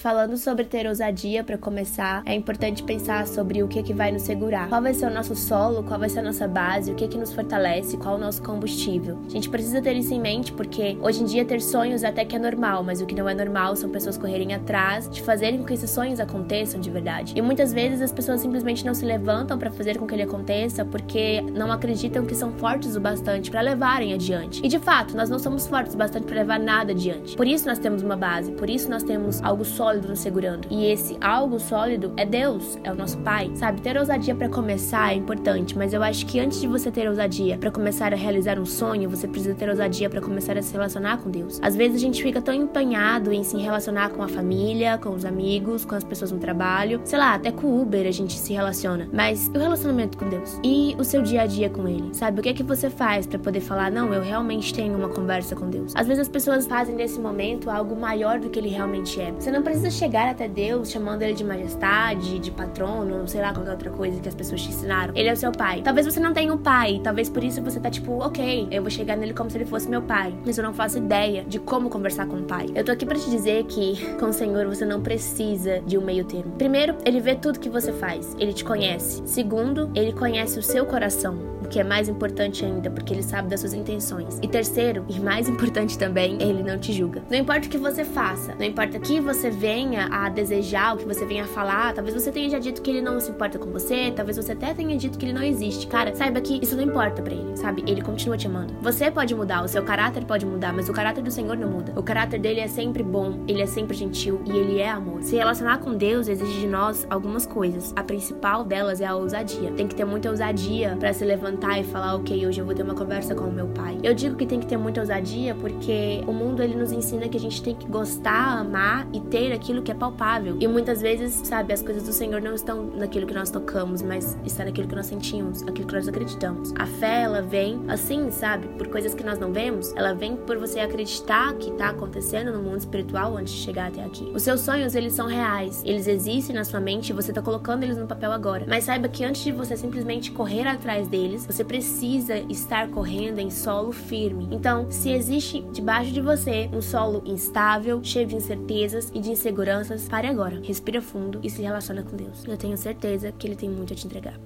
falando sobre ter ousadia para começar, é importante pensar sobre o que que vai nos segurar. Qual vai ser o nosso solo, qual vai ser a nossa base, o que que nos fortalece, qual o nosso combustível. A gente precisa ter isso em mente porque hoje em dia ter sonhos até que é normal, mas o que não é normal são pessoas correrem atrás de fazerem com que esses sonhos aconteçam de verdade. E muitas vezes as pessoas simplesmente não se levantam para fazer com que ele aconteça porque não acreditam que são fortes o bastante para levarem adiante. E de fato, nós não somos fortes o bastante para levar nada adiante. Por isso nós temos uma base, por isso nós temos algo sólido nos segurando. E esse algo sólido é Deus, é o nosso Pai. Sabe, ter ousadia para começar é importante, mas eu acho que antes de você ter ousadia para começar a realizar um sonho, você precisa ter ousadia para começar a se relacionar com Deus. Às vezes a gente fica tão empenhado em se relacionar com a família, com os amigos, com as pessoas no trabalho, sei lá, até com o Uber a gente se relaciona. Mas o relacionamento com Deus e o seu dia a dia com Ele, sabe? O que é que você faz para poder falar, não, eu realmente tenho uma conversa com Deus? Às vezes as pessoas fazem desse momento algo maior do que ele realmente é. Você não precisa chegar até Deus chamando ele de majestade, de patrono, sei lá, qualquer outra coisa que as pessoas te ensinaram. Ele é o seu pai. Talvez você não tenha um pai, talvez por isso você tá tipo, ok, eu vou chegar nele como se ele fosse meu pai. Mas eu não faço ideia de como conversar com o pai. Eu tô aqui para te dizer que com o Senhor você não precisa de um meio termo. Primeiro, ele vê tudo que você faz, ele te conhece. Segundo, ele conhece o seu coração que é mais importante ainda, porque ele sabe das suas intenções. E terceiro, e mais importante também, ele não te julga. Não importa o que você faça, não importa o que você venha a desejar, o que você venha a falar, talvez você tenha já dito que ele não se importa com você, talvez você até tenha dito que ele não existe. Cara, saiba que isso não importa para ele, sabe? Ele continua te amando. Você pode mudar, o seu caráter pode mudar, mas o caráter do Senhor não muda. O caráter dele é sempre bom, ele é sempre gentil e ele é amor. Se relacionar com Deus exige de nós algumas coisas. A principal delas é a ousadia. Tem que ter muita ousadia para se levantar e falar, ok, hoje eu vou ter uma conversa com o meu pai. Eu digo que tem que ter muita ousadia porque o mundo ele nos ensina que a gente tem que gostar, amar e ter aquilo que é palpável. E muitas vezes, sabe, as coisas do Senhor não estão naquilo que nós tocamos, mas está naquilo que nós sentimos, aquilo que nós acreditamos. A fé, ela vem assim, sabe, por coisas que nós não vemos, ela vem por você acreditar que está acontecendo no mundo espiritual antes de chegar até aqui. Os seus sonhos, eles são reais, eles existem na sua mente e você está colocando eles no papel agora. Mas saiba que antes de você simplesmente correr atrás deles, você precisa estar correndo em solo firme. Então, se existe debaixo de você um solo instável, cheio de incertezas e de inseguranças, pare agora, respira fundo e se relaciona com Deus. Eu tenho certeza que Ele tem muito a te entregar.